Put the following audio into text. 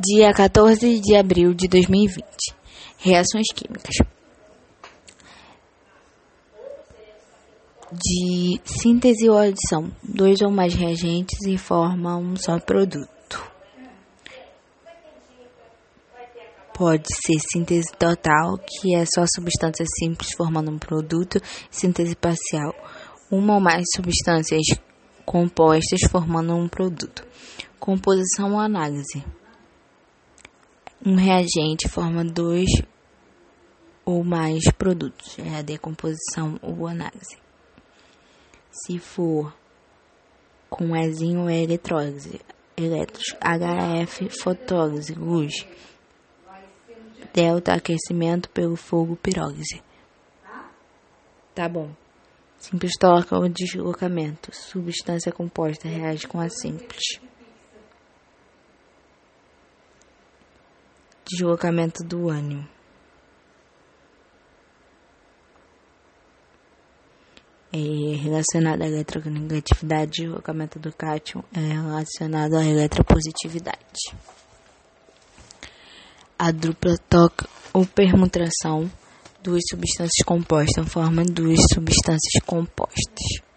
dia 14 de abril de 2020. Reações químicas. De síntese ou adição, dois ou mais reagentes e formam um só produto. Pode ser síntese total, que é só substâncias simples formando um produto, síntese parcial, uma ou mais substâncias compostas formando um produto. Composição ou análise. Um reagente forma dois ou mais produtos, é a decomposição ou análise. Se for com Ezinho é eletrólise, elétrons, HF, fotólise, luz, delta, aquecimento pelo fogo, pirólise. Tá bom. Simples troca ou deslocamento. Substância composta reage com a simples. Deslocamento do ânion. É relacionado à eletronegatividade, deslocamento do cátion é relacionado à eletropositividade. A dupla toca ou permutação duas substâncias compostas formam duas substâncias compostas.